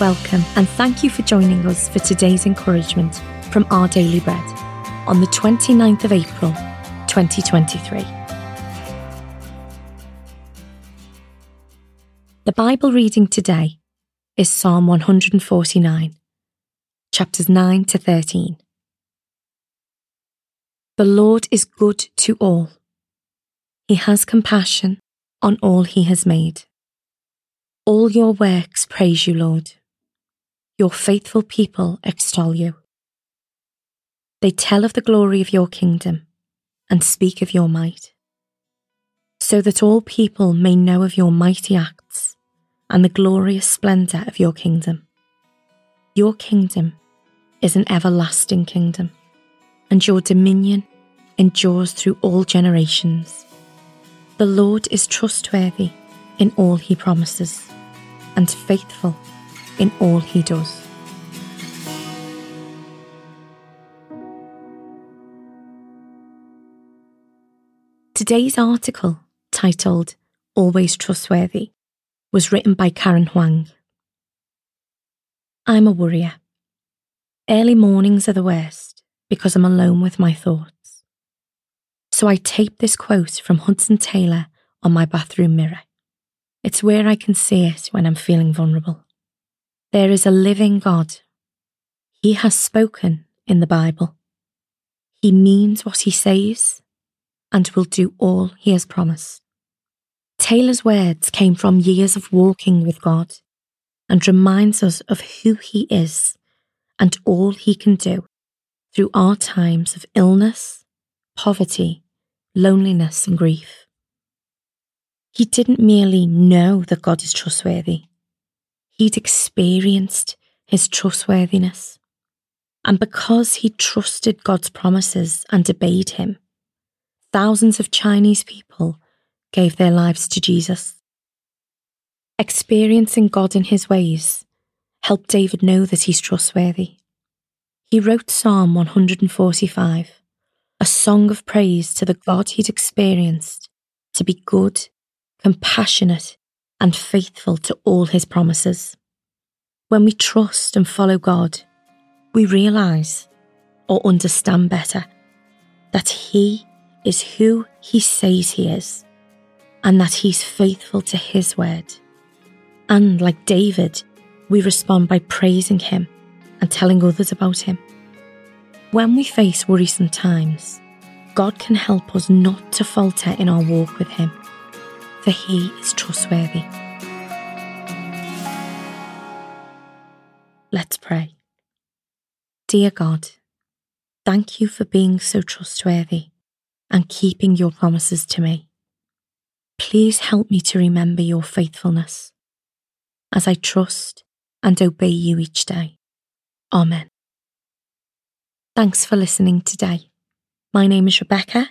welcome, and thank you for joining us for today's encouragement from Our Daily Bread on the 29th of April, 2023. The Bible reading today is Psalm 149, chapters 9 to 13. The Lord is good to all. He has compassion on all he has made. All your works praise you, Lord. Your faithful people extol you. They tell of the glory of your kingdom and speak of your might, so that all people may know of your mighty acts and the glorious splendour of your kingdom. Your kingdom is an everlasting kingdom, and your dominion endures through all generations. The Lord is trustworthy in all he promises and faithful in all he does. Today's article, titled Always Trustworthy, was written by Karen Huang. I'm a worrier. Early mornings are the worst because I'm alone with my thoughts. So I tape this quote from Hudson Taylor on my bathroom mirror. It's where I can see it when I'm feeling vulnerable. There is a living God. He has spoken in the Bible. He means what he says and will do all he has promised. Taylor's words came from years of walking with God and reminds us of who he is and all he can do through our times of illness, poverty, loneliness, and grief. He didn't merely know that God is trustworthy, he'd experienced his trustworthiness. And because he trusted God's promises and obeyed him, thousands of Chinese people gave their lives to Jesus. Experiencing God in his ways helped David know that he's trustworthy. He wrote Psalm 145, a song of praise to the God he'd experienced to be good compassionate, and faithful to all his promises. When we trust and follow God, we realise or understand better that he is who he says he is and that he's faithful to his word. And like David, we respond by praising him and telling others about him. When we face worrisome times, God can help us not to falter in our walk with him for he is trustworthy. Let's pray. Dear God, thank you for being so trustworthy and keeping your promises to me. Please help me to remember your faithfulness as I trust and obey you each day. Amen. Thanks for listening today. My name is Rebecca